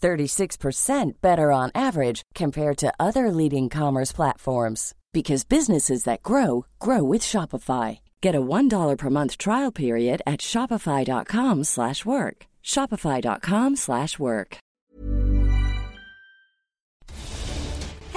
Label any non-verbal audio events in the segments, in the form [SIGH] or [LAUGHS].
36% better on average compared to other leading commerce platforms because businesses that grow grow with Shopify. Get a $1 per month trial period at shopify.com/work. shopify.com/work.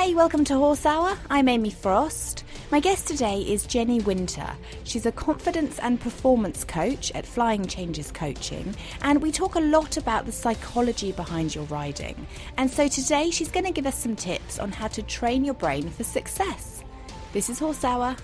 Hey, welcome to Horse Hour. I'm Amy Frost. My guest today is Jenny Winter. She's a confidence and performance coach at Flying Changes Coaching, and we talk a lot about the psychology behind your riding. And so today she's going to give us some tips on how to train your brain for success. This is Horse Hour.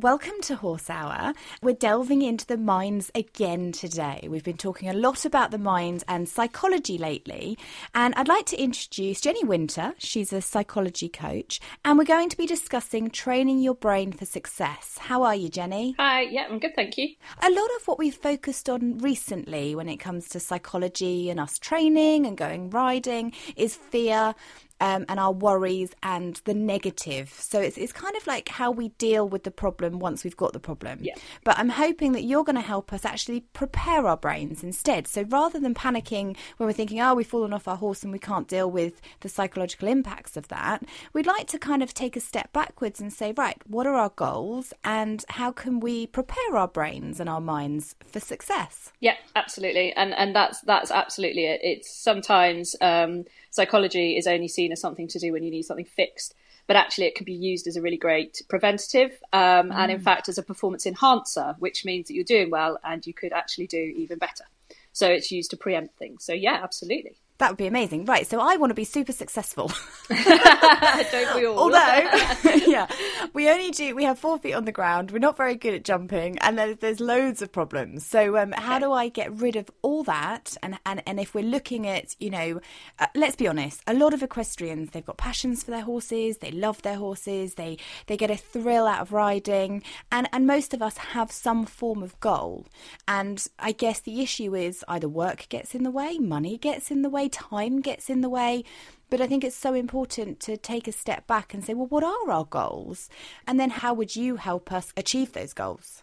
Welcome to Horse Hour. We're delving into the minds again today. We've been talking a lot about the mind and psychology lately, and I'd like to introduce Jenny Winter. She's a psychology coach, and we're going to be discussing training your brain for success. How are you, Jenny? Hi, yeah, I'm good, thank you. A lot of what we've focused on recently when it comes to psychology and us training and going riding is fear um, and our worries and the negative. So it's, it's kind of like how we deal with the problem once we've got the problem. Yeah. But I'm hoping that you're going to help us actually prepare our brains instead. So rather than panicking when we're thinking, oh, we've fallen off our horse and we can't deal with the psychological impacts of that, we'd like to kind of take a step backwards and say, right, what are our goals and how can we prepare our brains and our minds for success? Yeah, absolutely, and and that's that's absolutely it. It's sometimes um, psychology is only seen as something to do when you need something fixed, but actually it can be used as a really great preventative, um, mm. and in fact as a performance enhancer, which means that you're doing well and you could actually do even better. So it's used to preempt things. So yeah, absolutely. That would be amazing. Right. So I want to be super successful. [LAUGHS] Don't we all? Although, [LAUGHS] yeah, we only do, we have four feet on the ground. We're not very good at jumping and there's, there's loads of problems. So um, how okay. do I get rid of all that? And, and, and if we're looking at, you know, uh, let's be honest, a lot of equestrians, they've got passions for their horses. They love their horses. They, they get a thrill out of riding. And, and most of us have some form of goal. And I guess the issue is either work gets in the way, money gets in the way, time gets in the way. But I think it's so important to take a step back and say, well, what are our goals? And then how would you help us achieve those goals?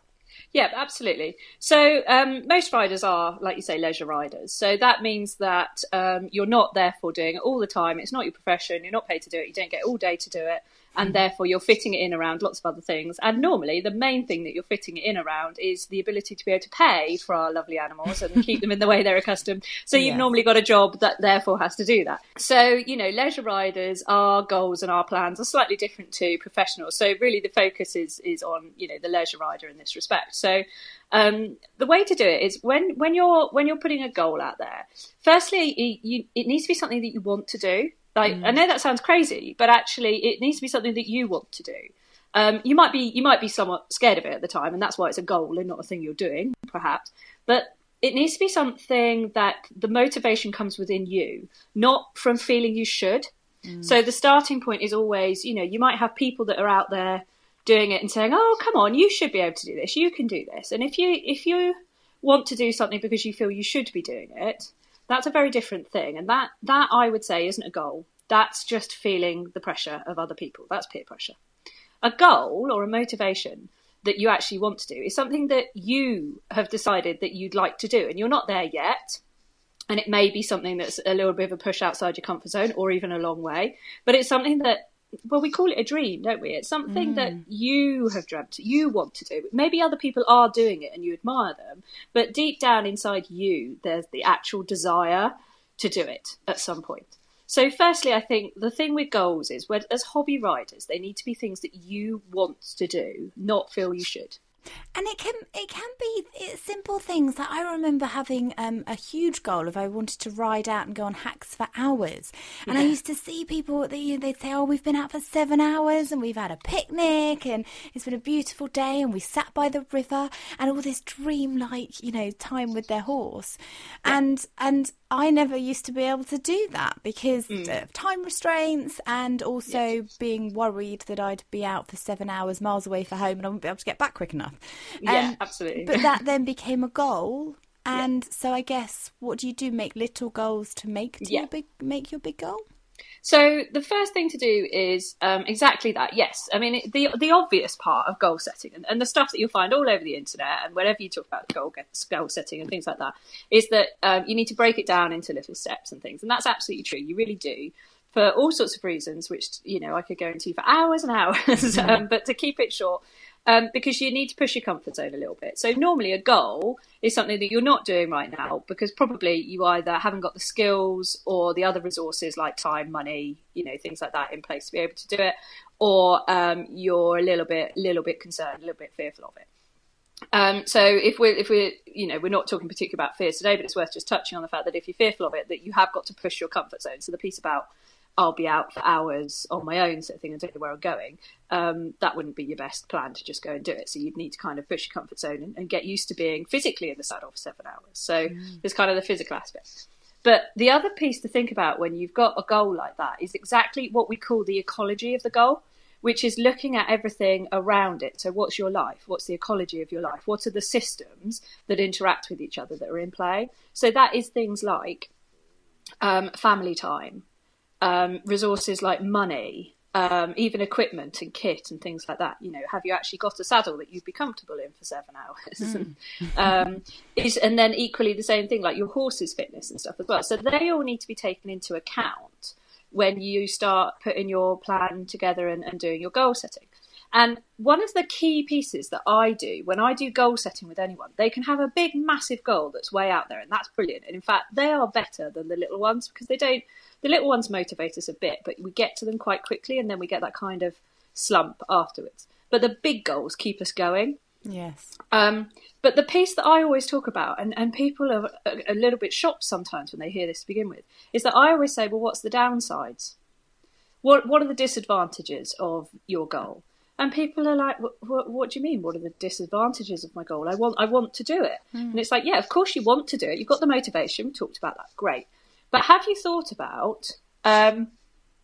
Yeah, absolutely. So um, most riders are, like you say, leisure riders. So that means that um, you're not therefore doing it all the time. It's not your profession. You're not paid to do it. You don't get all day to do it and therefore you're fitting it in around lots of other things. And normally, the main thing that you're fitting it in around is the ability to be able to pay for our lovely animals and keep them in the way they're accustomed. So you've yes. normally got a job that therefore has to do that. So, you know, leisure riders, our goals and our plans are slightly different to professionals. So really the focus is, is on, you know, the leisure rider in this respect. So, um, the way to do it is when, when you're when you're putting a goal out there. Firstly, you, you, it needs to be something that you want to do. Like mm. I know that sounds crazy, but actually it needs to be something that you want to do. Um, you might be you might be somewhat scared of it at the time, and that's why it's a goal and not a thing you're doing, perhaps. But it needs to be something that the motivation comes within you, not from feeling you should. Mm. So the starting point is always, you know, you might have people that are out there doing it and saying, "Oh, come on, you should be able to do this. You can do this." And if you if you want to do something because you feel you should be doing it, that's a very different thing. And that, that I would say isn't a goal. That's just feeling the pressure of other people. That's peer pressure. A goal or a motivation that you actually want to do is something that you have decided that you'd like to do and you're not there yet. And it may be something that's a little bit of a push outside your comfort zone or even a long way, but it's something that well, we call it a dream, don't we? It's something mm. that you have dreamt, you want to do. Maybe other people are doing it and you admire them, but deep down inside you, there's the actual desire to do it at some point. So, firstly, I think the thing with goals is, when, as hobby riders, they need to be things that you want to do, not feel you should. And it can it can be simple things. Like I remember having um, a huge goal if I wanted to ride out and go on hacks for hours. And yeah. I used to see people that you know, they'd say, "Oh, we've been out for seven hours and we've had a picnic and it's been a beautiful day and we sat by the river and all this dream-like you know time with their horse." Yeah. And and I never used to be able to do that because mm. of time restraints and also yes. being worried that I'd be out for seven hours miles away from home and I wouldn't be able to get back quick enough. Yeah, um, absolutely. But that then became a goal. And yeah. so I guess what do you do? Make little goals to make to yeah. your big make your big goal? So the first thing to do is um, exactly that. Yes, I mean the the obvious part of goal setting and, and, the stuff that you'll find all over the internet and whenever you talk about goal goal setting and things like that is that um, you need to break it down into little steps and things, and that's absolutely true. You really do for all sorts of reasons, which you know I could go into for hours and hours. [LAUGHS] Mm-hmm. um, but to keep it short, um, because you need to push your comfort zone a little bit. So normally a goal is something that you're not doing right now because probably you either haven't got the skills or the other resources like time, money, you know, things like that in place to be able to do it, or um, you're a little bit, little bit concerned, a little bit fearful of it. Um, so if we're if we're you know we're not talking particularly about fears today, but it's worth just touching on the fact that if you're fearful of it, that you have got to push your comfort zone. So the piece about I'll be out for hours on my own sort of thing and don't know where I'm going, um, that wouldn't be your best plan to just go and do it. So you'd need to kind of push your comfort zone and, and get used to being physically in the saddle for seven hours. So mm. there's kind of the physical aspect. But the other piece to think about when you've got a goal like that is exactly what we call the ecology of the goal, which is looking at everything around it. So, what's your life? What's the ecology of your life? What are the systems that interact with each other that are in play? So, that is things like um, family time, um, resources like money, um, even equipment and kit and things like that. You know, have you actually got a saddle that you'd be comfortable in for seven hours? Mm. [LAUGHS] um, is, and then equally the same thing, like your horse's fitness and stuff as well. So they all need to be taken into account when you start putting your plan together and, and doing your goal setting. And one of the key pieces that I do when I do goal setting with anyone, they can have a big, massive goal that's way out there, and that's brilliant. And in fact, they are better than the little ones because they don't the little ones motivate us a bit, but we get to them quite quickly and then we get that kind of slump afterwards. But the big goals keep us going. Yes. Um, but the piece that I always talk about, and, and people are a, a little bit shocked sometimes when they hear this to begin with, is that I always say, well, what's the downsides? What, what are the disadvantages of your goal? And people are like, what, what, do you mean? What are the disadvantages of my goal? I want, I want to do it. Mm. And it's like, yeah, of course you want to do it. You've got the motivation. We talked about that. Great. But have you thought about um,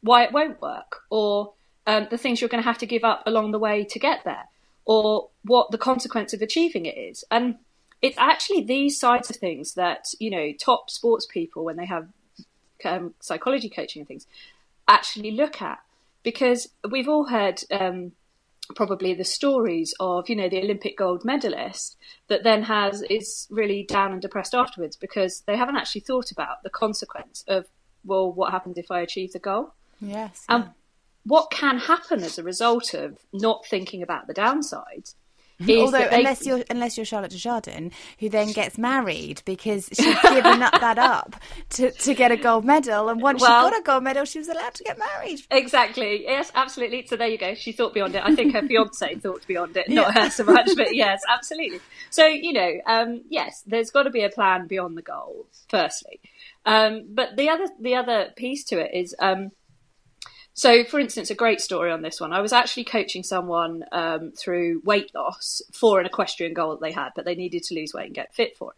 why it won't work, or um, the things you're going to have to give up along the way to get there, or what the consequence of achieving it is? And it's actually these sides of things that you know top sports people, when they have um, psychology coaching and things, actually look at because we've all heard um, probably the stories of you know the Olympic gold medalist that then has is really down and depressed afterwards because they haven't actually thought about the consequence of well what happens if I achieve the goal. Yes um, and what can happen as a result of not thinking about the downsides [LAUGHS] Although they... unless you're unless you're Charlotte Dujardin, who then gets married because she's [LAUGHS] given up that up to, to get a gold medal, and once well, she got a gold medal, she was allowed to get married. Exactly. Yes, absolutely. So there you go. She thought beyond it. I think her [LAUGHS] fiance thought beyond it, not yeah. her so much, but yes, absolutely. So you know, um, yes, there's got to be a plan beyond the goal. Firstly, um, but the other the other piece to it is. Um, so, for instance, a great story on this one. I was actually coaching someone um, through weight loss for an equestrian goal that they had, but they needed to lose weight and get fit for it.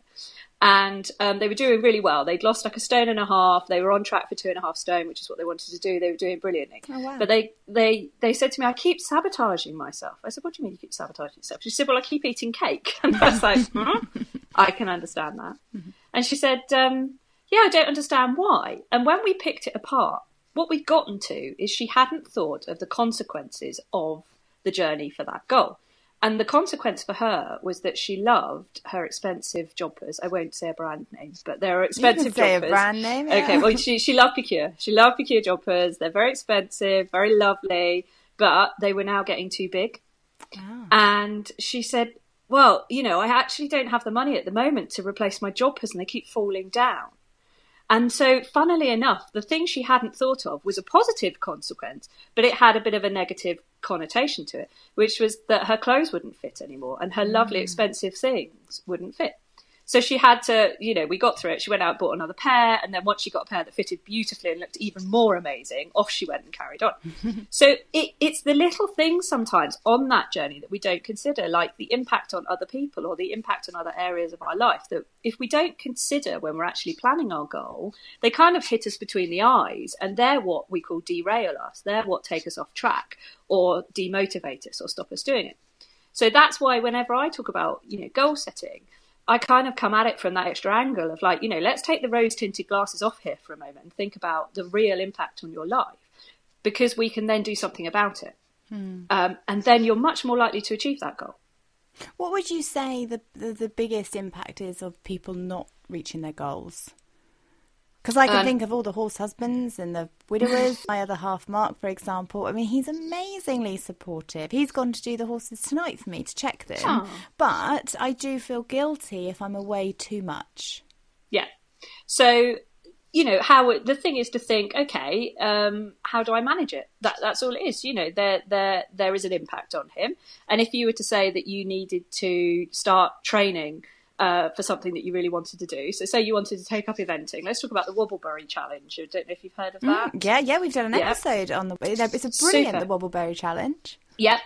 And um, they were doing really well. They'd lost like a stone and a half. They were on track for two and a half stone, which is what they wanted to do. They were doing brilliantly. Oh, wow. But they, they, they said to me, I keep sabotaging myself. I said, What do you mean you keep sabotaging yourself? She said, Well, I keep eating cake. [LAUGHS] And I was like, hmm? I can understand that. Mm-hmm. And she said, um, Yeah, I don't understand why. And when we picked it apart, what we'd gotten to is she hadn't thought of the consequences of the journey for that goal. And the consequence for her was that she loved her expensive jodhpurs. I won't say a brand name, but they're expensive you can say jodhpurs. a brand name. Yeah. Okay, well, she, she loved Pikeur. She loved Pikeur jodhpurs. They're very expensive, very lovely, but they were now getting too big. Oh. And she said, well, you know, I actually don't have the money at the moment to replace my jodhpurs and they keep falling down. And so, funnily enough, the thing she hadn't thought of was a positive consequence, but it had a bit of a negative connotation to it, which was that her clothes wouldn't fit anymore and her lovely, mm. expensive things wouldn't fit. So she had to, you know, we got through it. She went out bought another pair. And then once she got a pair that fitted beautifully and looked even more amazing, off she went and carried on. [LAUGHS] so it, it's the little things sometimes on that journey that we don't consider, like the impact on other people or the impact on other areas of our life that if we don't consider when we're actually planning our goal, they kind of hit us between the eyes and they're what we call derail us. They're what take us off track or demotivate us or stop us doing it. So that's why whenever I talk about, you know, goal setting, I kind of come at it from that extra angle of like, you know, let's take the rose tinted glasses off here for a moment and think about the real impact on your life because we can then do something about it. Um, and then you're much more likely to achieve that goal. What would you say the, the, the biggest impact is of people not reaching their goals? Because I can Um, think of all the horse husbands and the widowers. [SIGHS] My other half, Mark, for example. I mean, he's amazingly supportive. He's gone to do the horses tonight for me to check them. Oh. But I do feel guilty if I'm away too much. Yeah. So, you know, how it, the thing is to think, okay, um, how do I manage it? That that's all it is. You know, there there there is an impact on him, and if you were to say that you needed to start training. Uh, for something that you really wanted to do. So, say you wanted to take up eventing. Let's talk about the Wobbleberry Challenge. I don't know if you've heard of that. Yeah, yeah, we've done an Yeah. episode on the. It's a brilliant Super. the Wobbleberry challenge. Yep.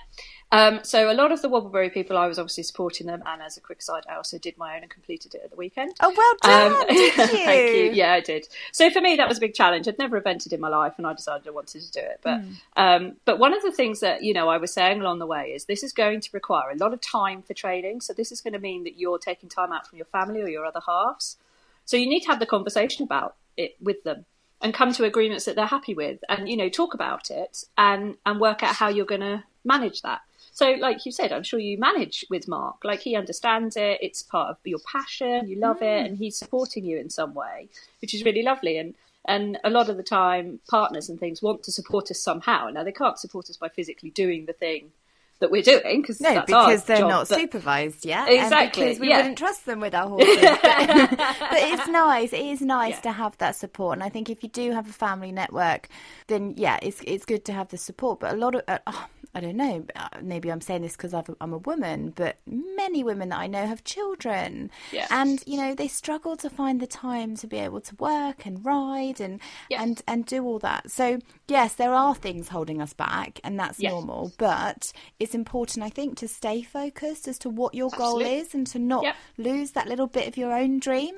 Um, so a lot of the Wobbleberry people, I was obviously supporting them, and as a quick aside, I also did my own and completed it at the weekend. Oh, well done! [LAUGHS] did you? Um, Thank you. Yeah, I did. So for me, that was a big challenge. I'd never evented in my life, and I decided I wanted to do it. But Hmm. um, but one of the things that you know I was saying along the way is this is going to require a lot of time for training. So this is going to mean that you're taking time out from your family or your other halves. So you need to have the conversation about it with them and come to agreements that they're happy with, and you know talk about it and and work out how you're going to manage that. So, like you said, I'm sure you manage with Mark. Like he understands it; it's part of your passion. You love it, and he's supporting you in some way, which is really lovely. And and a lot of the time, partners and things want to support us somehow. Now they can't support us by physically doing the thing that we're doing because No, because they're job, not but- supervised yet. Exactly, because we yeah. wouldn't trust them with our horses. but, [LAUGHS] [LAUGHS] but it's nice. It is nice Yeah. to have that support. And I think if you do have a family network, then yeah, it's it's good to have the support. But a lot of, uh, oh, I don't know, uh, maybe I'm saying this because I'm a woman, but many women that I know have children. Yeah. And, you know, they struggle to find the time to be able to work and ride and, Yeah. and, and do all that. So, yes, there are things holding us back, and that's Yes. normal. But it's important, I think, to stay focused as to what your goal is and to not Yep. lose that little bit of your own dream.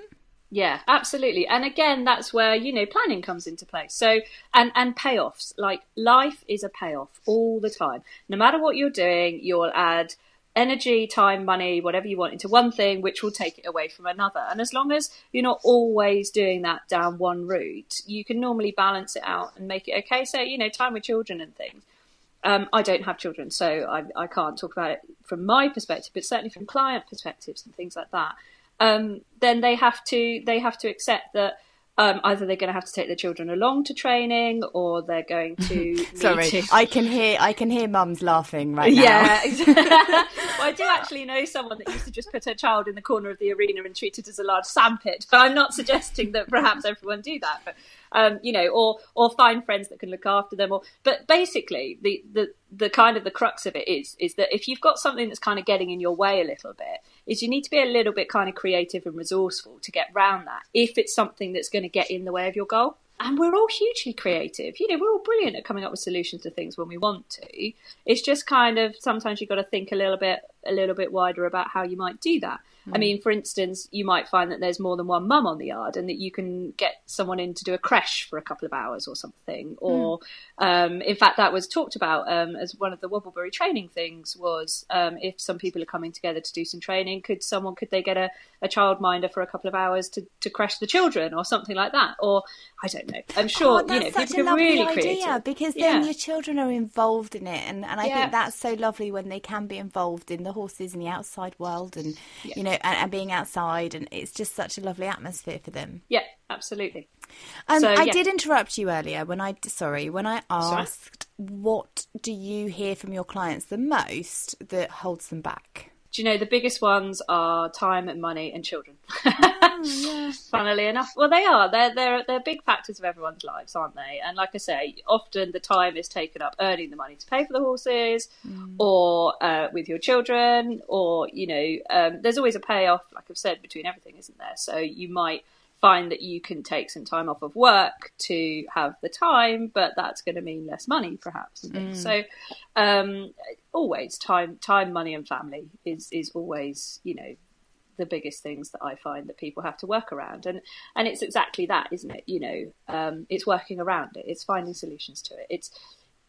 Yeah, absolutely. And again, that's where, you know, planning comes into play. So, and, and payoffs. Like, life is a payoff all the time. No matter what you're doing, you'll add energy, time, money, whatever you want into one thing, which will take it away from another. And as long as you're not always doing that down one route, you can normally balance it out and make it okay. So, you know, time with children and things. Um, I don't have children, so I, I can't talk about it from my perspective, but certainly from client perspectives and things like that. Um, then they have to they have to accept that um, either they're going to have to take their children along to training, or they're going to [LAUGHS] Sorry, to- I can hear I can hear mums laughing right now. yeah. [LAUGHS] well, I do [LAUGHS] actually know someone that used to just put her child in the corner of the arena and treat it as a large sandpit. But I'm not suggesting that perhaps everyone do that. But um, you know, or or find friends that can look after them. Or but basically, the the the kind of the crux of it is is that if you've got something that's kind of getting in your way a little bit, is you need to be a little bit kind of creative and resourceful to get round that. If it's something that's going to get in the way of your goal and we're all hugely creative. You know, we're all brilliant at coming up with solutions to things when we want to. It's just kind of sometimes you've got to think a little bit, a little bit wider about how you might do that. I mean, for instance, you might find that there's more than one mum on the yard, and that you can get someone in to do a creche for a couple of hours or something. Or, um, in fact, that was talked about um, as one of the Wobblebury training things. Was um, if some people are coming together to do some training, could someone could they get a, a childminder for a couple of hours to to creche the children or something like that? Or I don't know. I'm sure Oh, you know that's such people lovely really idea creative because then Yeah. your children are involved in it, and, and I Yeah. think that's so lovely when they can be involved in the horses and the outside world, and you know, and, and being outside, and it's just such a lovely atmosphere for them. Yeah, absolutely. Um, So, I yeah. did interrupt you earlier when I sorry when I asked what do you hear from your clients the most that holds them back. Do you know the biggest ones are time and money and children? [LAUGHS] Oh, Funnily enough, well, they are. They're they're they're big factors of everyone's lives, aren't they? And like I say, often the time is taken up earning the money to pay for the horses, or uh, with your children, or you know, um, there's always a payoff, like I've said, between everything, isn't there? So you might find that you can take some time off of work to have the time, but that's going to mean less money, perhaps. things. So, um, always time, time, money, and family is is always, you know, the biggest things that I find that people have to work around, and and it's exactly that, isn't it? You know, um, it's working around it. It's finding solutions to it. It's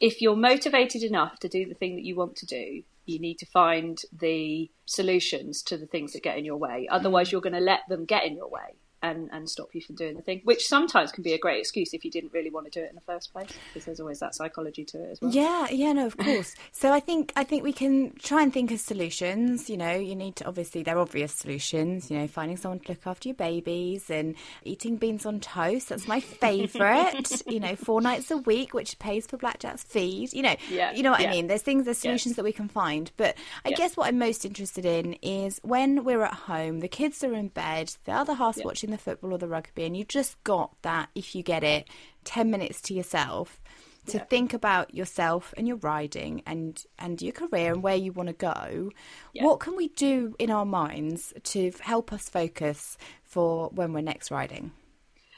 if you're motivated enough to do the thing that you want to do, you need to find the solutions to the things that get in your way. Otherwise, you're going to let them get in your way and, and stop you from doing the thing, which sometimes can be a great excuse if you didn't really want to do it in the first place, because there's always that psychology to it as well. Yeah, yeah, no, of course. [LAUGHS] so I think I think we can try and think of solutions. You know, you need to obviously they're obvious solutions. You know, finding someone to look after your babies and eating beans on toast. That's my favourite. [LAUGHS] you know, four nights a week, which pays for Blackjack's feed. You know, Yeah, you know what I mean. There's things, there's solutions that we can find. But I Yeah. guess what I'm most interested in is when we're at home, the kids are in bed, the other half's Yeah. watching the football or the rugby, and you just got that. If you get it, ten minutes to yourself to Yeah. think about yourself and your riding and and your career and where you want to go Yeah. what can we do in our minds to help us focus for when we're next riding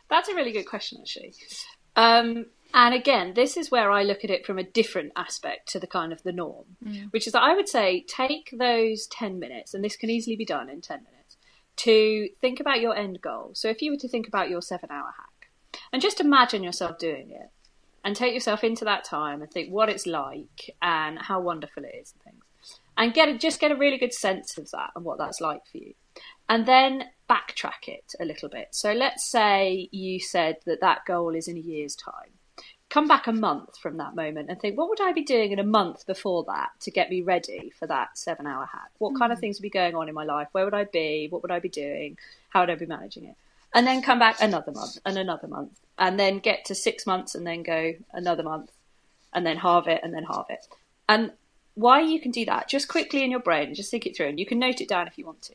That's a really good question, actually. Um, and again, this is where I look at it from a different aspect to the kind of the norm, which is that I would say take those 10 minutes, and this can easily be done in 10 minutes, to think about your end goal. So if you were to think about your seven hour hack, and just imagine yourself doing it, and take yourself into that time and think what it's like and how wonderful it is and things. And get a, just get a really good sense of that and what that's like for you and then backtrack it a little bit. So let's say you said that that goal is in a year's time. Come back a month from that moment and think, what would I be doing in a month before that to get me ready for that seven hour hack? What kind of mm. things would be going on in my life? Where would I be? What would I be doing? How would I be managing it? And then come back another month and another month and then get to six months and then go another month and then halve it and then halve it. And why you can do that, just quickly in your brain, just think it through, and you can note it down if you want to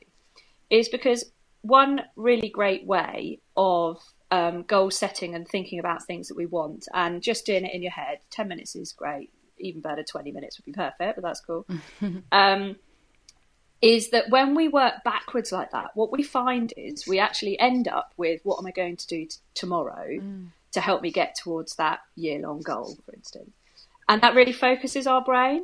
is because one really great way of um, goal setting and thinking about things that we want. And just doing it in your head 10 minutes is great. Even better 20 minutes would be perfect but that's cool. [LAUGHS] Um, is that when we work backwards like that what we find is we actually end up with what am i going to do t- tomorrow to help me get towards that year long goal for instance? And that really focuses our brain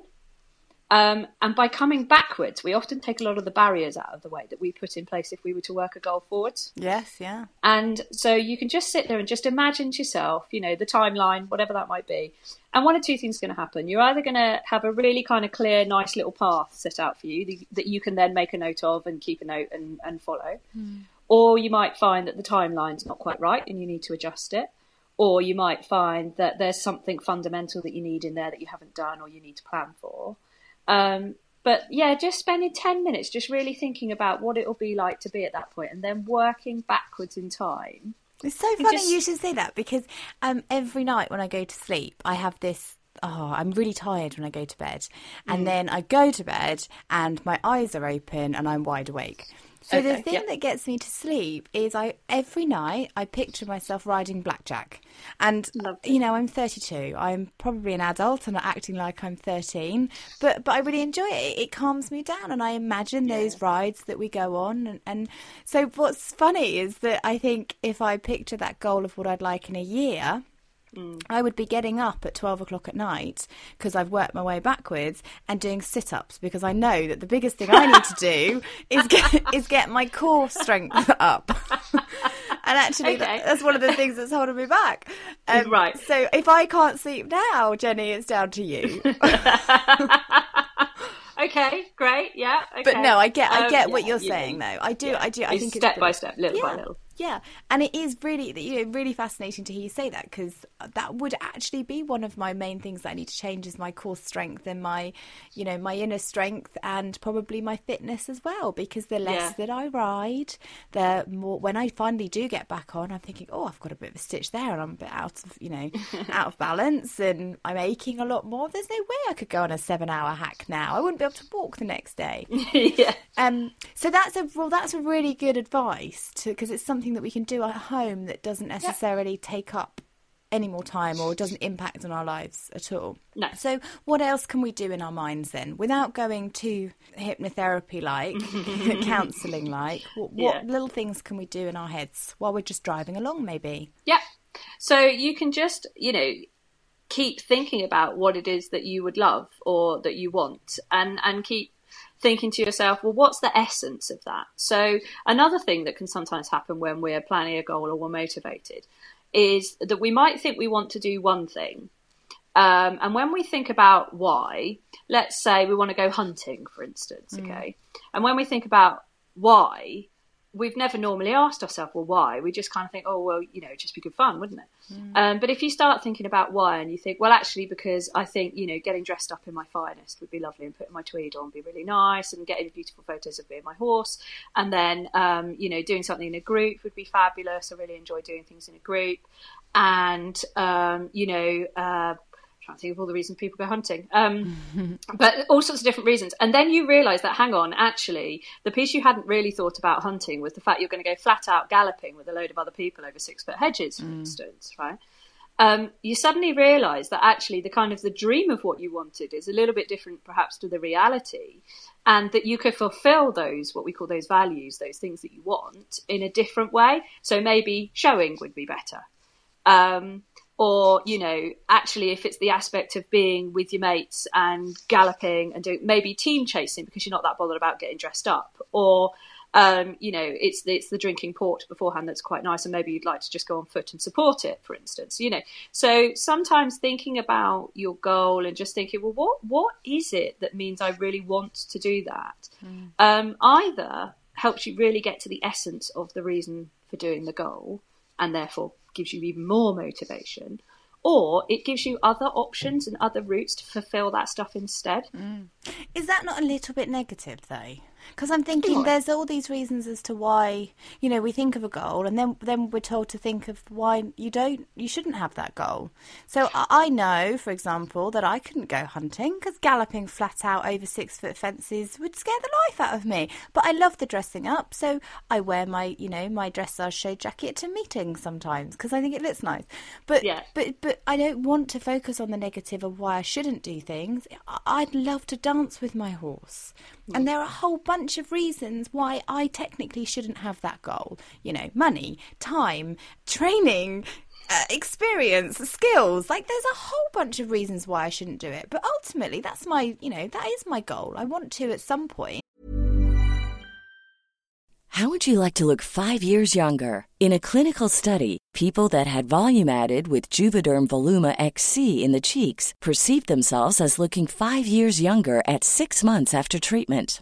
um, and by coming backwards, we often take a lot of the barriers out of the way that we put in place if we were to work a goal forwards. yes yeah And so you can just sit there and just imagine to yourself, you know, the timeline, whatever that might be. And one of two things are going to happen. You're either going to have a really kind of clear, nice little path set out for you that- that you can then make a note of and keep a note and, and follow. Or you might find that the timeline's not quite right and you need to adjust it. Or you might find that there's something fundamental that you need in there that you haven't done or you need to plan for. Um, but yeah, just spending 10 minutes just really thinking about what it'll be like to be at that point and then working backwards in time. It's so funny just- you should say that because um, every night when I go to sleep, I have this. Oh, I'm really tired when I go to bed, and Mm. then I go to bed and my eyes are open and I'm wide awake. So the thing yeah. that gets me to sleep is I every night I picture myself riding blackjack, and Lovely. you know I'm 32. I'm probably an adult and not acting like I'm 13, but but I really enjoy it. It calms me down, and I imagine those rides that we go on. And, and so what's funny is that I think if I picture that goal of what I'd like in a year, mm. I would be getting up at 12 o'clock at night because I've worked my way backwards and doing sit ups because I know that the biggest thing I need to do is [LAUGHS] get, [LAUGHS] is get my core strength [LAUGHS] up. and actually, okay. that, that's one of the things that's holding me back. Um, right. So if I can't sleep now, Jenny, it's down to you. okay, great, yeah. Okay. But no, I get, I get um, what yeah, you're saying, though. I do, yeah. I do. I think step by step, little yeah. by little. Yeah, and it is really, you know, really fascinating to hear you say that because that would actually be one of my main things that I need to change is my core strength and my, you know, my inner strength and probably my fitness as well. Because the less yeah. that I ride, the more when I finally do get back on, I'm thinking, oh, I've got a bit of a stitch there, and I'm a bit out of, you know, [LAUGHS] out of balance, and I'm aching a lot more. There's no way I could go on a seven-hour hack now. I wouldn't be able to walk the next day. [LAUGHS] yeah. Um. So that's a well, that's a really good advice to because it's something something that we can do at home that doesn't necessarily yep. take up any more time or doesn't impact on our lives at all. No. So, what else can we do in our minds then, without going to hypnotherapy like, [LAUGHS] counselling like? What, what little things can we do in our heads while we're just driving along, maybe? Yeah. So you can just, you know, keep thinking about what it is that you would love or that you want, and and keep thinking to yourself, well, what's the essence of that? So another thing that can sometimes happen when we're planning a goal or we're motivated is that we might think we want to do one thing. Um, and when we think about why, let's say we want to go hunting, for instance, mm. okay? And when we think about why, we've never normally asked ourselves, well, why? We just kind of think, oh, well, you know, just be good fun, wouldn't it? Mm. Um, but if you start thinking about why and you think, well, actually, because I think, you know, getting dressed up in my finest would be lovely and putting my tweed on would be really nice and getting beautiful photos of me and my horse. And then, um, you know, doing something in a group would be fabulous. I really enjoy doing things in a group. And, um, you know, uh, trying to think of all the reasons people go hunting, um, [LAUGHS] but all sorts of different reasons. And then you realise that, hang on, actually, the piece you hadn't really thought about hunting was the fact you're going to go flat out galloping with a load of other people over six foot hedges, for mm. instance, right? Um, you suddenly realise that actually the kind of the dream of what you wanted is a little bit different, perhaps, to the reality, and that you could fulfil those what we call those values, those things that you want, in a different way. So maybe showing would be better. Um, or you know actually if it's the aspect of being with your mates and galloping and doing maybe team chasing because you're not that bothered about getting dressed up. Or um, you know it's the, it's the drinking port beforehand that's quite nice and maybe you'd like to just go on foot and support it for instance you know. So sometimes thinking about your goal and just thinking well what what is it that means I really want to do that? Mm. um, either helps you really get to the essence of the reason for doing the goal and therefore gives you even more motivation, or it gives you other options and other routes to fulfill that stuff instead. Mm. Is that not a little bit negative, though? Because I'm thinking there's all these reasons as to why you know we think of a goal, and then then we're told to think of why you don't, you shouldn't have that goal. So I know, for example, that I couldn't go hunting because galloping flat out over six foot fences would scare the life out of me. But I love the dressing up, so I wear my you know my dressage show jacket to meetings sometimes because I think it looks nice. But yeah. but but I don't want to focus on the negative of why I shouldn't do things. I'd love to dance with my horse, mm. and there are a whole bunch bunch of reasons why I technically shouldn't have that goal. You know, money, time, training, uh, experience, skills. Like, there's a whole bunch of reasons why I shouldn't do it. But ultimately, that's my, you know, that is my goal. I want to at some point. How would you like to look five years younger? In a clinical study, people that had volume added with Juvederm Voluma XC in the cheeks perceived themselves as looking five years younger at six months after treatment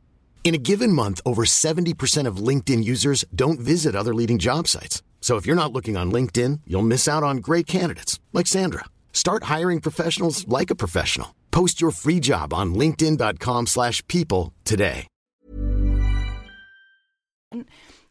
In a given month, over 70% of LinkedIn users don't visit other leading job sites. So if you're not looking on LinkedIn, you'll miss out on great candidates like Sandra. Start hiring professionals like a professional. Post your free job on linkedin.com/people slash people today.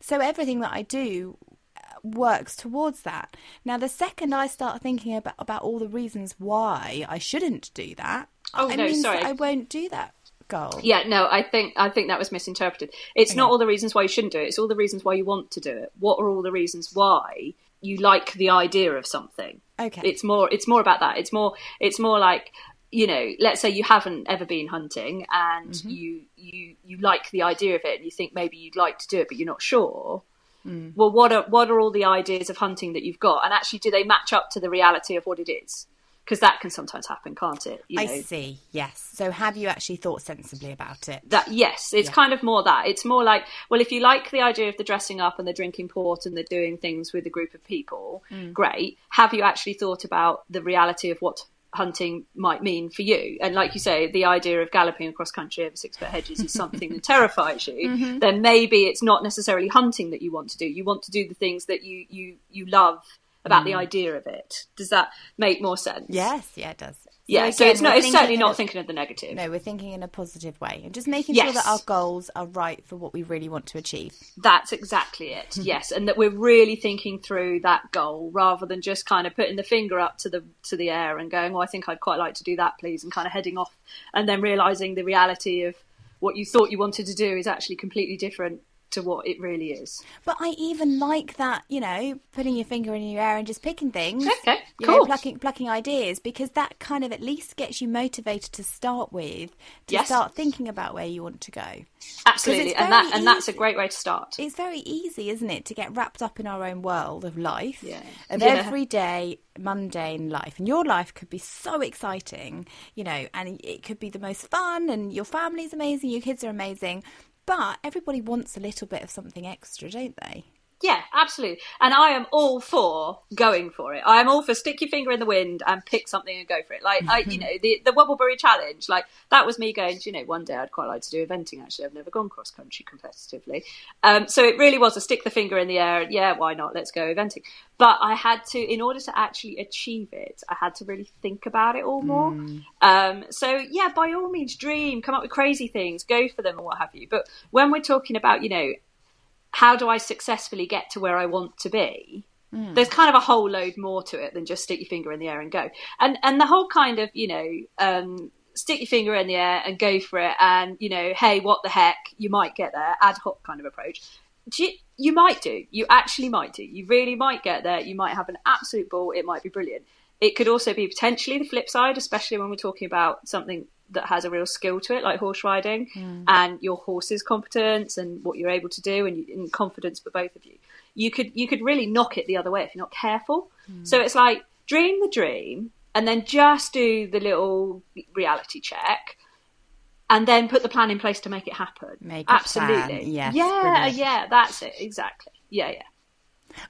So everything that I do uh, works towards that. Now, the second I start thinking about, about all the reasons why I shouldn't do that, Oh, I no, means sorry. that I won't do that goal. Yeah, no, I think I think that was misinterpreted. It's not all the reasons why you shouldn't do it. It's all the reasons why you want to do it. What are all the reasons why you like the idea of something? Okay. It's more it's more about that. It's more it's more like you know, let's say you haven't ever been hunting and Mm-hmm. you you you like the idea of it and you think maybe you'd like to do it but you're not sure. Mm. Well, what are what are all the ideas of hunting that you've got, and actually, do they match up to the reality of what it is? Because that can sometimes happen, can't it? You I see. Yes. So have you actually thought sensibly about it? that yes. It's kind of more that. It's more like well if you like the idea of the dressing up and the drinking port and the doing things with a group of people mm. great. Have you actually thought about the reality of what hunting might mean for you? And like you say the idea of galloping across country over six foot hedges is something that [LAUGHS] terrifies you. Mm-hmm. Then maybe it's not necessarily hunting that you want to do. You want to do the things that you you you love about the mm. idea of it does that make more sense Yes. Yeah, it does. yeah so again, it's not it's certainly not of- thinking of the negative No, we're thinking in a positive way and just making sure that our goals are right for what we really want to achieve. That's exactly it. Mm-hmm. yes, and that we're really thinking through that goal rather than just kind of putting the finger up to the to the air and going, "Oh, I think I'd quite like to do that, please," and kind of heading off, and then realizing the reality of what you thought you wanted to do is actually completely different to what it really is. But I even like that, you know, putting your finger in your air and just picking things. Okay, you cool. know, plucking plucking ideas because that kind of at least gets you motivated to start with, to Yes. start thinking about where you want to go. Absolutely, and that and that's a great way to start. It's very easy, isn't it, to get wrapped up in our own world of life, Yeah. of Yeah. everyday mundane life. And your life could be so exciting, you know, and it could be the most fun, and your family's amazing, your kids are amazing. But everybody wants a little bit of something extra, don't they? Yeah, absolutely. And I am all for going for it. I am all for stick your finger in the wind and pick something and go for it. Like I, you know, the the Wobblebury challenge, like that was me going. You know, one day I'd quite like to do eventing. Actually, I've never gone cross country competitively. Um, so it really was a stick the finger in the air. Yeah, why not? Let's go eventing. But I had to, in order to actually achieve it, I had to really think about it all more. Um, so yeah, by all means, dream, come up with crazy things, go for them, and what have you. But when we're talking about, you know, how do I successfully get to where I want to be? There's kind of a whole load more to it than just stick your finger in the air and go. And and the whole kind of you know um, stick your finger in the air and go for it, and you know hey what the heck you might get there ad hoc kind of approach. You, you might do. You actually might do. You really might get there. You might have an absolute ball. It might be brilliant. It could also be potentially the flip side, especially when we're talking about something that has a real skill to it, like horse riding, mm. and your horse's competence and what you're able to do, and, and confidence for both of you. You could you could really knock it the other way if you're not careful. Mm. So it's like dream the dream, and then just do the little reality check, and then put the plan in place to make it happen. Make Absolutely, yes, yeah, brilliant. yeah, that's it exactly. Yeah, yeah.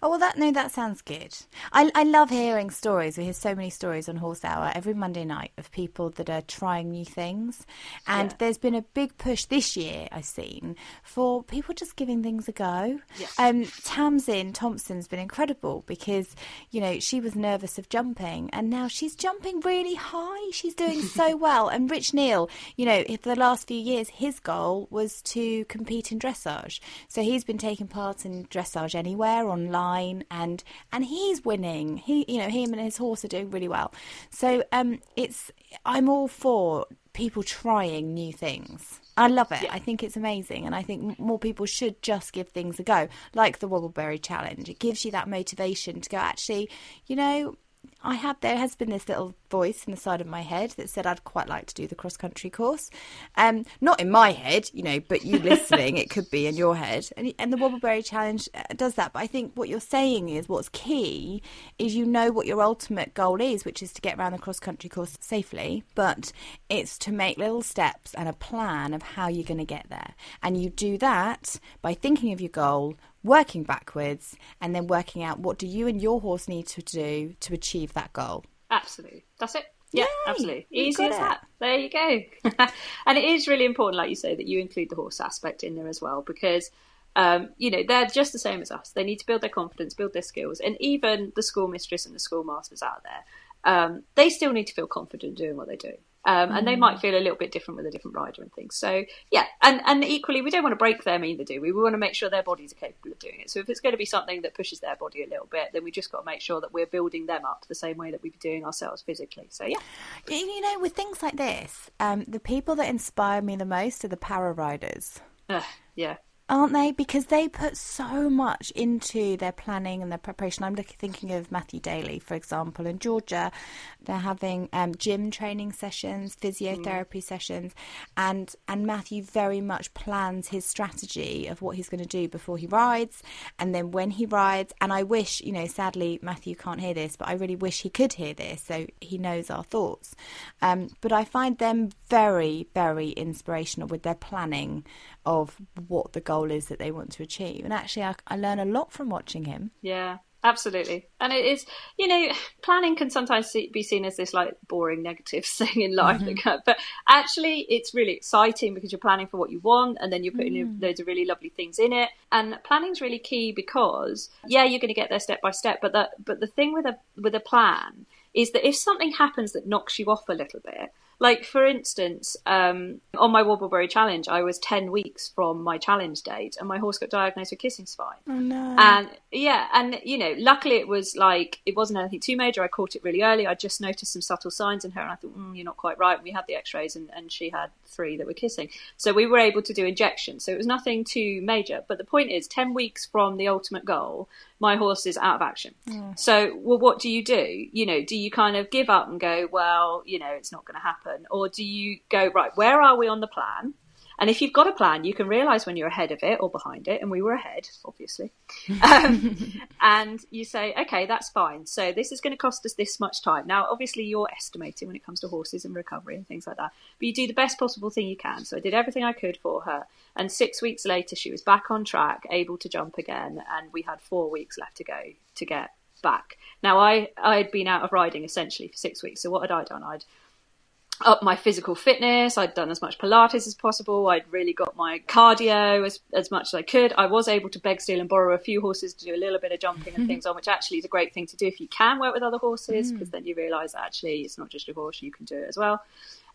Oh well, that no, that sounds good. I I love hearing stories. We hear so many stories on Horse Hour every Monday night of people that are trying new things, and Yeah. there's been a big push this year I've seen for people just giving things a go. Yes. Um, Tamsin Thompson's been incredible because you know she was nervous of jumping, and now she's jumping really high. She's doing so [LAUGHS] well. And Rich Neal, you know, for the last few years, his goal was to compete in dressage. So he's been taking part in dressage anywhere online, and and he's winning. He, you know, him and his horse are doing really well. So um, it's I'm all for people trying new things. I love it. Yeah. I think it's amazing. And I think more people should just give things a go, like the Wobbleberry Challenge. It gives you that motivation to go, actually, you know, I had there has been this little voice in the side of my head that said I'd quite like to do the cross country course. Um, not in my head, you know, but you listening, it could be in your head. And, and the Wobbleberry Challenge uh, does that. But I think what you're saying is what's key is you know what your ultimate goal is, which is to get around the cross country course safely. But it's to make little steps and a plan of how you're going to get there. And you do that by thinking of your goal, working backwards and then working out what do you and your horse need to do to achieve that goal. Absolutely. That's it. Yeah, Yay, absolutely. Easy as that. There you go. [LAUGHS] and it is really important, like you say, that you include the horse aspect in there as well because um, you know, they're just the same as us. They need to build their confidence, build their skills, and even the schoolmistress and the schoolmasters out there, um, they still need to feel confident doing what they do. Um, and they might mm. feel a little bit different with a different rider and things. So yeah, and and equally, we don't want to break them either, do we? We want to make sure their bodies are capable of doing it. So if it's going to be something that pushes their body a little bit, then we just got to make sure that we're building them up the same way that we'd be doing ourselves physically. So yeah, you know, with things like this, um, the people that inspire me the most are the para riders. Uh, yeah, aren't they? Because they put so much into their planning and their preparation. I'm looking, thinking of Matthew Daly, for example, in Georgia. They're having um, gym training sessions, physiotherapy mm. sessions, and and Matthew very much plans his strategy of what he's going to do before he rides, and then when he rides. And I wish, you know, sadly Matthew can't hear this, but I really wish he could hear this, so he knows our thoughts. Um, but I find them very, very inspirational with their planning of what the goal is that they want to achieve. And actually, I, I learn a lot from watching him. Yeah, absolutely and it is you know planning can sometimes be seen as this like boring negative [LAUGHS] thing in life mm-hmm. [LAUGHS] but actually it's really exciting because you're planning for what you want and then you're putting mm. loads of really lovely things in it and planning's really key because yeah you're going to get there step by step but that but the thing with a with a plan is that if something happens that knocks you off a little bit like for instance, um, on my Wobbleberry challenge, I was ten weeks from my challenge date, and my horse got diagnosed with kissing spine. Oh no! And yeah, and you know, luckily it was like it wasn't anything too major. I caught it really early. I just noticed some subtle signs in her, and I thought, mm, you're not quite right. we had the X-rays, and, and she had three that were kissing, so we were able to do injections. So it was nothing too major. But the point is, ten weeks from the ultimate goal, my horse is out of action. Yeah. So, well, what do you do? You know, do you kind of give up and go, well, you know, it's not going to happen? Or do you go, right, where are we on the plan? And if you've got a plan, you can realize when you're ahead of it or behind it. And we were ahead, obviously. [LAUGHS] Um, and you say, okay, that's fine. So this is going to cost us this much time. Now, obviously, you're estimating when it comes to horses and recovery and things like that. But you do the best possible thing you can. So I did everything I could for her. And six weeks later, she was back on track, able to jump again. And we had four weeks left to go to get back. Now, I, I'd been out of riding essentially for six weeks. So what had I done? I'd up my physical fitness. I'd done as much Pilates as possible. I'd really got my cardio as, as much as I could. I was able to beg, steal, and borrow a few horses to do a little bit of jumping and things on, which actually is a great thing to do if you can work with other horses, because mm. then you realise actually it's not just your horse, you can do it as well.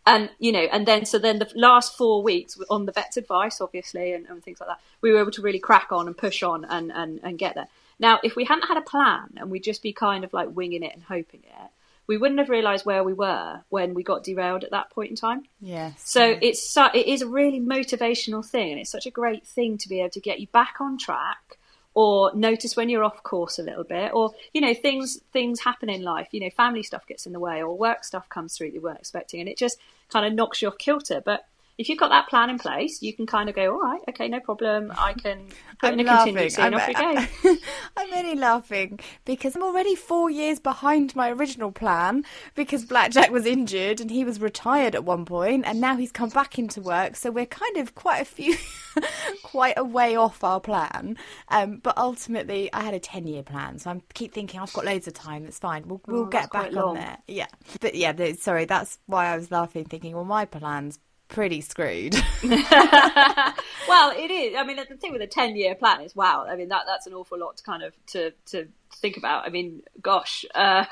And you know, and then so then the last four weeks on the vet's advice, obviously, and, and things like that, we were able to really crack on and push on and, and, and get there. Now, if we hadn't had a plan and we'd just be kind of like winging it and hoping it, we wouldn't have realised where we were when we got derailed at that point in time. Yes. So yeah. it's su- it is a really motivational thing, and it's such a great thing to be able to get you back on track, or notice when you're off course a little bit, or you know things things happen in life. You know, family stuff gets in the way, or work stuff comes through that you weren't expecting, and it just kind of knocks you off kilter. But if you've got that plan in place, you can kind of go, all right, okay, no problem. I can put I'm in a laughing. contingency and off we go. [LAUGHS] I'm only laughing because I'm already four years behind my original plan because Blackjack was injured and he was retired at one point and now he's come back into work. So we're kind of quite a few, [LAUGHS] quite a way off our plan. Um, but ultimately, I had a 10 year plan. So I keep thinking I've got loads of time. It's fine. We'll, we'll oh, get back on there. Yeah. But yeah, sorry, that's why I was laughing, thinking, well, my plan's pretty screwed. [LAUGHS] [LAUGHS] well, it is. I mean, the thing with a ten-year plan is wow. I mean, that that's an awful lot to kind of to to think about. I mean, gosh, [LAUGHS] uh,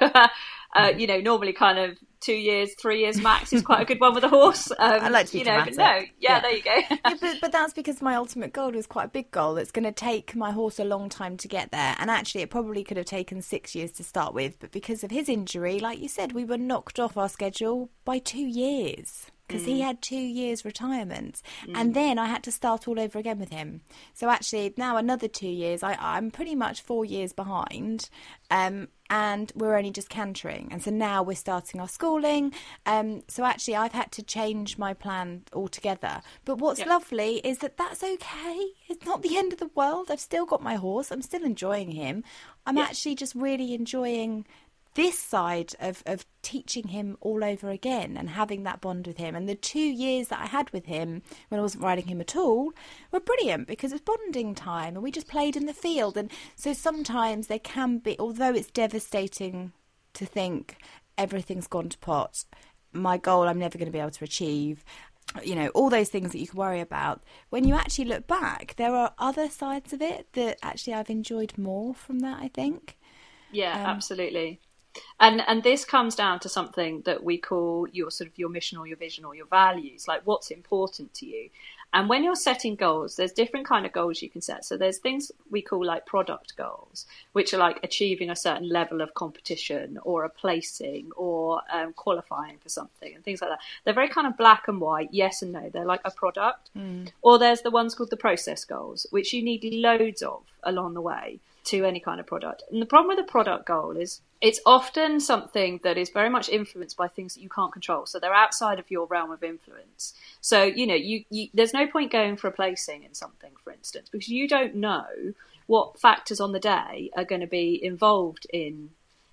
uh, you know, normally kind of two years, three years max is quite a good one with a horse. Um, I like to you know, but no, yeah, yeah, there you go. yeah, but, but that's because my ultimate goal was quite a big goal. It's going to take my horse a long time to get there, and actually, it probably could have taken six years to start with. But because of his injury, like you said, we were knocked off our schedule by two years because he had two years retirement, and then I had to start all over again with him. So actually, now another two years, I, I'm pretty much four years behind. Um, and we're only just cantering. And so now we're starting our schooling. Um, so actually, I've had to change my plan altogether. But what's Yeah. lovely is that that's okay. It's not the end of the world. I've still got my horse. I'm still enjoying him. I'm Yeah. actually just really enjoying this side of, of teaching him all over again and having that bond with him. And the two years that I had with him when I wasn't riding him at all were brilliant because it was bonding time and we just played in the field. And so sometimes there can be, although it's devastating to think everything's gone to pot, my goal I'm never going to be able to achieve. You know, all those things that you can worry about. When you actually look back, there are other sides of it that actually I've enjoyed more from that, I think. Yeah, Um, absolutely. And and this comes down to something that we call your sort of your mission or your vision or your values, like what's important to you. And when you're setting goals, there's different kind of goals you can set. So there's things we call like product goals, which are like achieving a certain level of competition or a placing or um, qualifying for something and things like that. They're very kind of black and white, yes and no. They're like a product. Or there's the ones called the process goals, which you need loads of along the way to any kind of product. And the problem with a product goal is it's often something that is very much influenced by things that you can't control. So they're outside of your realm of influence. So, you know, you, you there's no point going for a placing in something, for instance, because you don't know what factors on the day are going to be involved in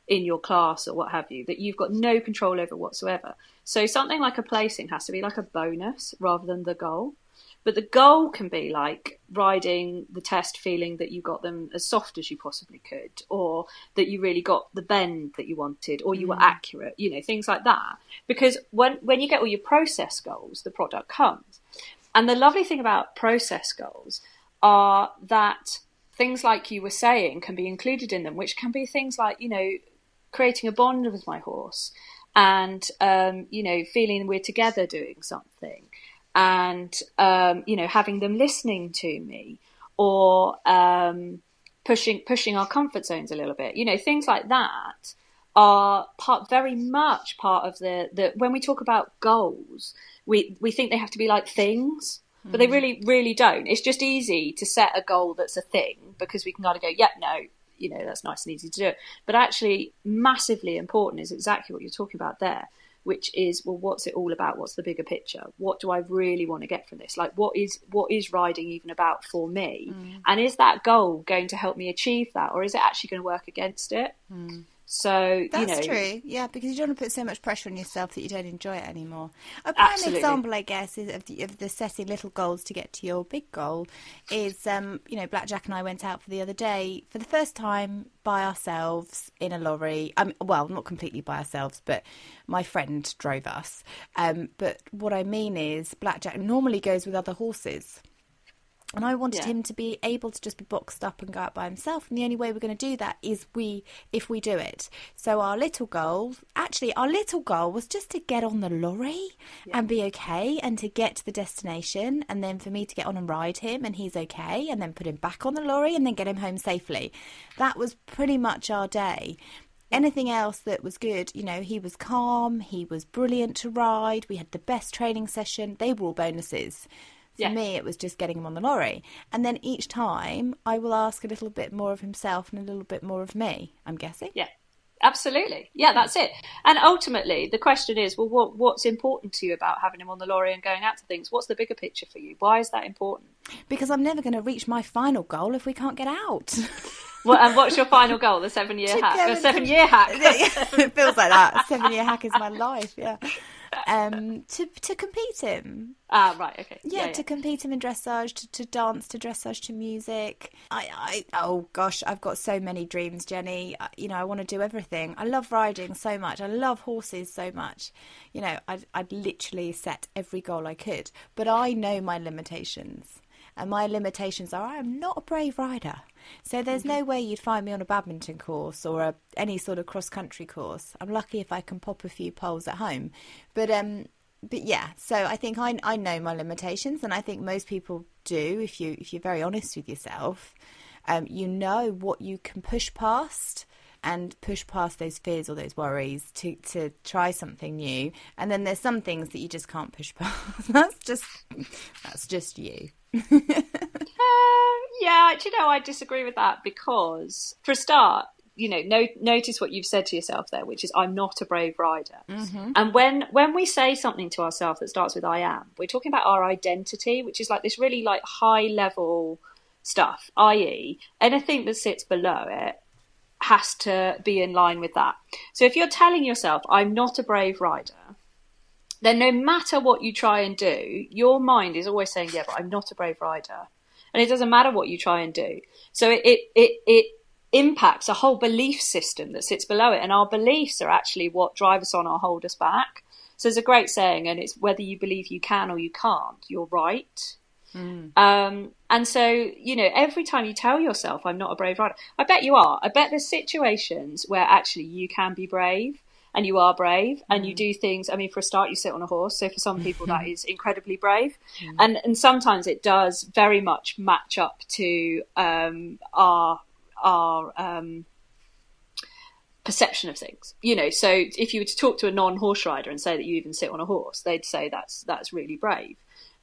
in your class or what have you that you've got no control over whatsoever. So something like a placing has to be like a bonus rather than the goal. But the goal can be like riding the test feeling that you got them as soft as you possibly could, or that you really got the bend that you wanted, or you were accurate, you know, things like that. Because when, when you get all your process goals, the product comes. And the lovely thing about process goals are that things like you were saying can be included in them, which can be things like, you know, creating a bond with my horse and, um, you know, feeling we're together doing something and um, you know having them listening to me or um, pushing pushing our comfort zones a little bit. You know things like that are part very much part of the the when we talk about goals we we think they have to be like things but they really really don't. It's just easy to set a goal that's a thing because we can kind of go yep no you know that's nice and easy to do but actually massively important is exactly what you're talking about there which is well what's it all about? What's the bigger picture? What do i really want to get from this? Like what is what is riding even about for me? Mm. And is that goal going to help me achieve that or is it actually going to work against it mm. So That's you know true, yeah, because you don't want to put so much pressure on yourself that you don't enjoy it anymore. A prime Absolutely. example, I guess, is of the, of the setting little goals to get to your big goal. Is um, you know, Blackjack and I went out for the other day for the first time by ourselves in a lorry. Um, well, not completely by ourselves, but my friend drove us. Um, but what I mean is, Blackjack normally goes with other horses. And I wanted Yeah. him to be able to just be boxed up and go out by himself. And the only way we're going to do that is we, if we do it. So our little goal, actually, our little goal was just to get on the lorry and be okay, and to get to the destination, and then for me to get on and ride him, and he's okay, and then put him back on the lorry, and then get him home safely. That was pretty much our day. Anything else that was good, you know, he was calm, he was brilliant to ride, we had the best training session, they were all bonuses. For Yeah. me, it was just getting him on the lorry. And then each time, I will ask a little bit more of himself and a little bit more of me, I'm guessing. Yeah, absolutely. Yeah, that's it. And ultimately, the question is, well, what what's important to you about having him on the lorry and going out to things? What's the bigger picture for you? Why is that important? Because I'm never going to reach my final goal if we can't get out. [LAUGHS] Well, and what's your final goal? The seven year [LAUGHS] hack. The seven year hack. [LAUGHS] it feels like that. Seven year hack is my life, yeah. Um, to, to compete him. ah, right. Okay. Yeah, yeah. to compete him in dressage, to, to dance, to dressage, to music. I, I, oh gosh, I've got so many dreams, Jenny. I, you know, I want to do everything. I love riding so much. I love horses so much. You know, I'd, I'd literally set every goal I could, but I know my limitations. And my limitations are I am not a brave rider. So there's no way you'd find me on a Badminton course or a, any sort of cross country course. I'm lucky if I can pop a few poles at home. But um but yeah, so I think I I know my limitations and I think most people do if you if you're very honest with yourself. Um you know what you can push past and push past those fears or those worries to to try something new. And then there's some things that you just can't push [LAUGHS] past. that's just that's just you. uh, [LAUGHS] yeah, do you know, I disagree with that because, for a start, you know, no, notice what you've said to yourself there, which is "I'm not a brave rider." Mm-hmm. And when when we say something to ourselves that starts with "I am," we're talking about our identity, which is like this really like high level stuff. I.e., anything that sits below it has to be in line with that. So if you're telling yourself "I'm not a brave rider," then no matter what you try and do, your mind is always saying, "Yeah, but I'm not a brave rider," and it doesn't matter what you try and do. So it it it, it impacts a whole belief system that sits below it. And our beliefs are actually what drive us on or hold us back. So there's a great saying, and it's whether you believe you can or you can't, you're right. Mm. Um, and so, you know, every time you tell yourself, I'm not a brave rider, I bet you are. I bet there's situations where actually you can be brave and you are brave and you mm. do things. I mean, for a start, you sit on a horse. So for some people, that [LAUGHS] is incredibly brave. Mm. And, and sometimes it does very much match up to um, our our um, perception of things. You know, so if you were to talk to a non-horse rider and say that you even sit on a horse, they'd say that's that's really brave.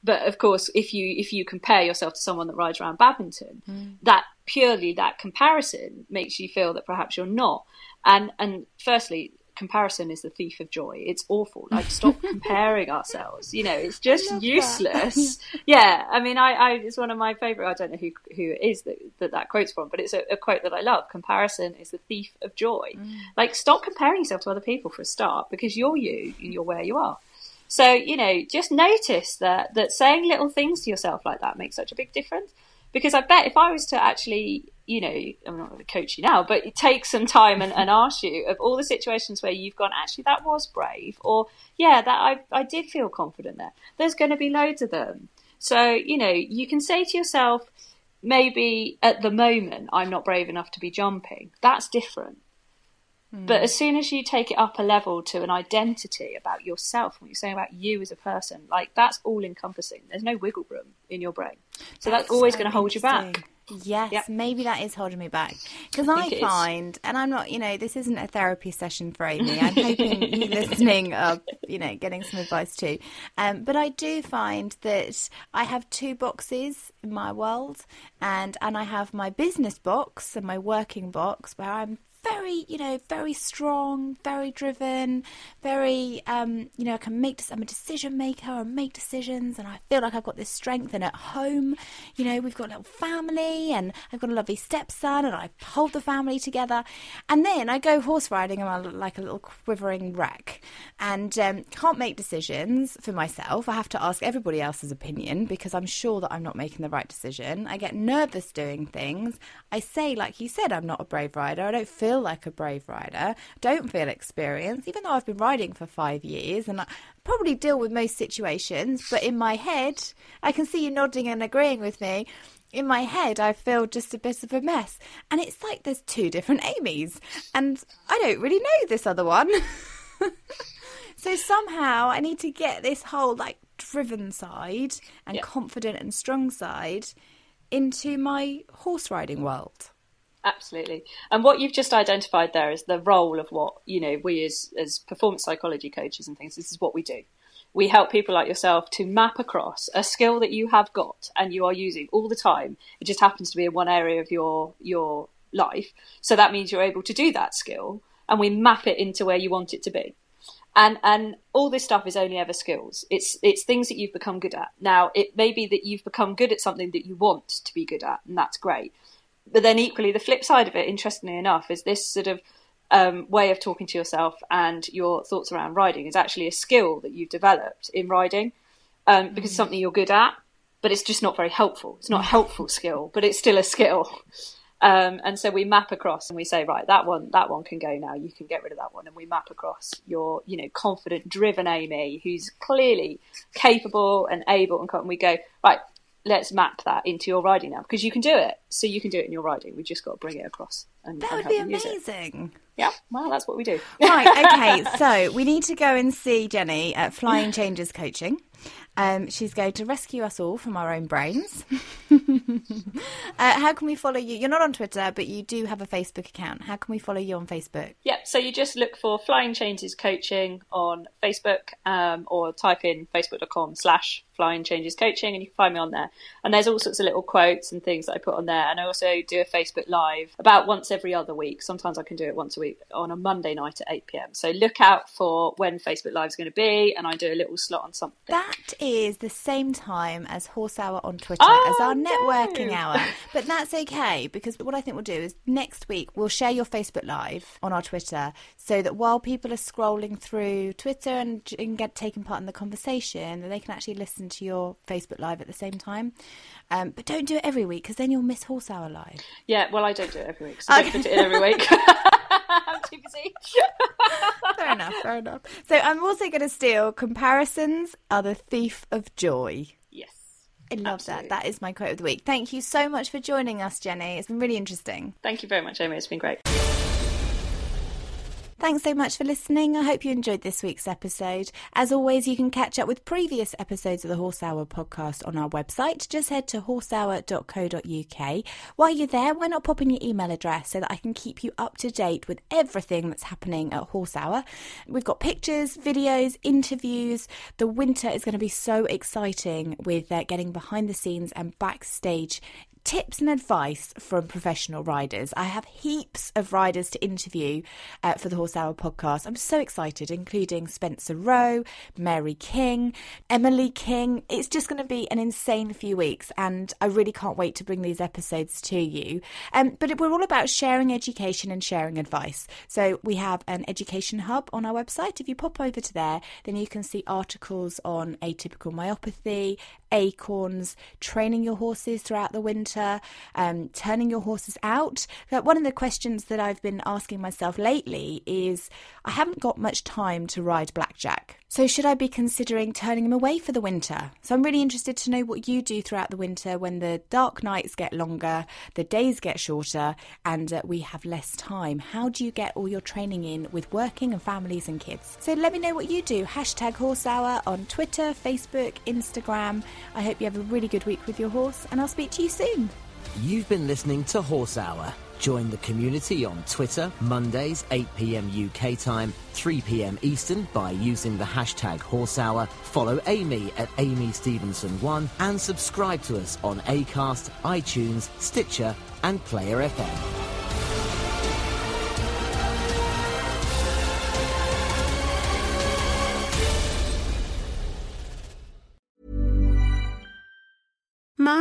But of course, if you if you compare yourself to someone that rides around Badminton, mm. that purely that comparison makes you feel that perhaps you're not. And and firstly, comparison is the thief of joy. It's awful. Like stop [LAUGHS] comparing ourselves. You know, it's just useless. [LAUGHS] yeah, I mean, I, I it's one of my favorite. I don't know who who it is that that, that quotes from, but it's a, a, quote that I love. Comparison is the thief of joy. Mm. Like stop comparing yourself to other people for a start, because you're you. And you're where you are. So you know, just notice that that saying little things to yourself like that makes such a big difference. Because I bet if I was to actually you know, I'm not going to coach you now, but it takes some time and, and [LAUGHS] ask you of all the situations where you've gone, actually, that was brave, or yeah, that I, I did feel confident there. There's going to be loads of them. So, you know, you can say to yourself, maybe at the moment, I'm not brave enough to be jumping. That's different. Mm. But as soon as you take it up a level to an identity about yourself, what you're saying about you as a person, like that's all encompassing. There's no wiggle room in your brain. So that's, that's always so going to hold you back. Yes, yep. maybe that is holding me back because I, I find, is. and I'm not, you know, this isn't a therapy session for Amy. I'm hoping [LAUGHS] you listening are, you know, getting some advice too. Um, but I do find that I have two boxes in my world, and and I have my business box and my working box where I'm very, you know, very strong, very driven, very, um, you know, I can make. I'm a decision maker and make decisions, and I feel like I've got this strength. And at home, you know, we've got a little family, and I've got a lovely stepson, and I hold the family together. And then I go horse riding, and I'm like a little quivering wreck, and um, can't make decisions for myself. I have to ask everybody else's opinion because I'm sure that I'm not making the right decision. I get nervous doing things. I say, like you said, I'm not a brave rider. I don't feel feel like a brave rider, don't feel experienced, even though I've been riding for five years and I probably deal with most situations. But in my head, I can see you nodding and agreeing with me. In my head, I feel just a bit of a mess. And it's like there's two different Amy's, and I don't really know this other one. [LAUGHS] so somehow I need to get this whole like driven side and yep. confident and strong side into my horse riding world. Absolutely. And what you've just identified there is the role of what, you know, we as, as performance psychology coaches and things, this is what we do. We help people like yourself to map across a skill that you have got and you are using all the time. It just happens to be in one area of your your life. So that means you're able to do that skill and we map it into where you want it to be. And and all this stuff is only ever skills. It's it's things that you've become good at. Now it may be that you've become good at something that you want to be good at, and that's great but then equally, the flip side of it, interestingly enough, is this sort of um, way of talking to yourself and your thoughts around riding is actually a skill that you've developed in riding um, because it's mm. something you're good at, but it's just not very helpful. It's not a helpful skill, but it's still a skill. Um, and so we map across and we say, right, that one, that one can go now. You can get rid of that one, and we map across your, you know, confident, driven Amy, who's clearly capable and able, and, and we go, right, let's map that into your riding now because you can do it. So you can do it in your riding. We just got to bring it across. And, that would be amazing. Yeah, well, that's what we do. right, okay. [LAUGHS] So we need to go and see Jenny at Flying Changes Coaching. Um, she's going to rescue us all from our own brains. [LAUGHS] uh, how can we follow you? You're not on Twitter, but you do have a Facebook account. How can we follow you on Facebook? Yep, so you just look for Flying Changes Coaching on Facebook um, or type in facebook.com slash Flying Changes Coaching and you can find me on there. And there's all sorts of little quotes and things that I put on there. And I also do a Facebook Live about once every other week. Sometimes I can do it once a week on a Monday night at 8 pm. So look out for when Facebook Live is going to be and I do a little slot on something. That is the same time as Horse Hour on Twitter oh, as our no. networking hour. But that's okay because what I think we'll do is next week we'll share your Facebook Live on our Twitter so that while people are scrolling through Twitter and, and get taking part in the conversation, they can actually listen to your Facebook Live at the same time. Um, but don't do it every week because then you'll miss Horse Hour Live. Yeah, well, I don't do it every week, so okay. don't put it in every week. [LAUGHS] [LAUGHS] I'm too busy. fair enough, fair enough. So I'm also going to steal comparisons are the thief of joy. Yes. I love absolutely. that. That is my quote of the week. Thank you so much for joining us, Jenny. It's been really interesting. Thank you very much, Amy. It's been great. Thanks so much for listening. I hope you enjoyed this week's episode. As always, you can catch up with previous episodes of the Horse Hour podcast on our website. Just head to horsehour.co.uk. While you're there, why not pop in your email address so that I can keep you up to date with everything that's happening at Horse Hour? We've got pictures, videos, interviews. The winter is going to be so exciting with uh, getting behind the scenes and backstage tips and advice from professional riders. I have heaps of riders to interview uh, for the Horse Hour podcast. I'm so excited, including Spencer Rowe, Mary King, Emily King. It's just going to be an insane few weeks, and I really can't wait to bring these episodes to you. Um, but we're all about sharing education and sharing advice. So we have an education hub on our website. If you pop over to there, then you can see articles on atypical myopathy, acorns, training your horses throughout the winter, um, turning your horses out. But one of the questions that I've been asking myself lately is I haven't got much time to ride Blackjack. So, should I be considering turning him away for the winter? So, I'm really interested to know what you do throughout the winter when the dark nights get longer, the days get shorter, and uh, we have less time. How do you get all your training in with working and families and kids? So, let me know what you do. Hashtag Horse Hour on Twitter, Facebook, Instagram. I hope you have a really good week with your horse, and I'll speak to you soon. You've been listening to Horse Hour. Join the community on Twitter, Mondays, 8pm UK time, 3pm Eastern by using the hashtag HorseHour. Follow Amy at Amy Stevenson1 and subscribe to us on Acast, iTunes, Stitcher, and Player FM.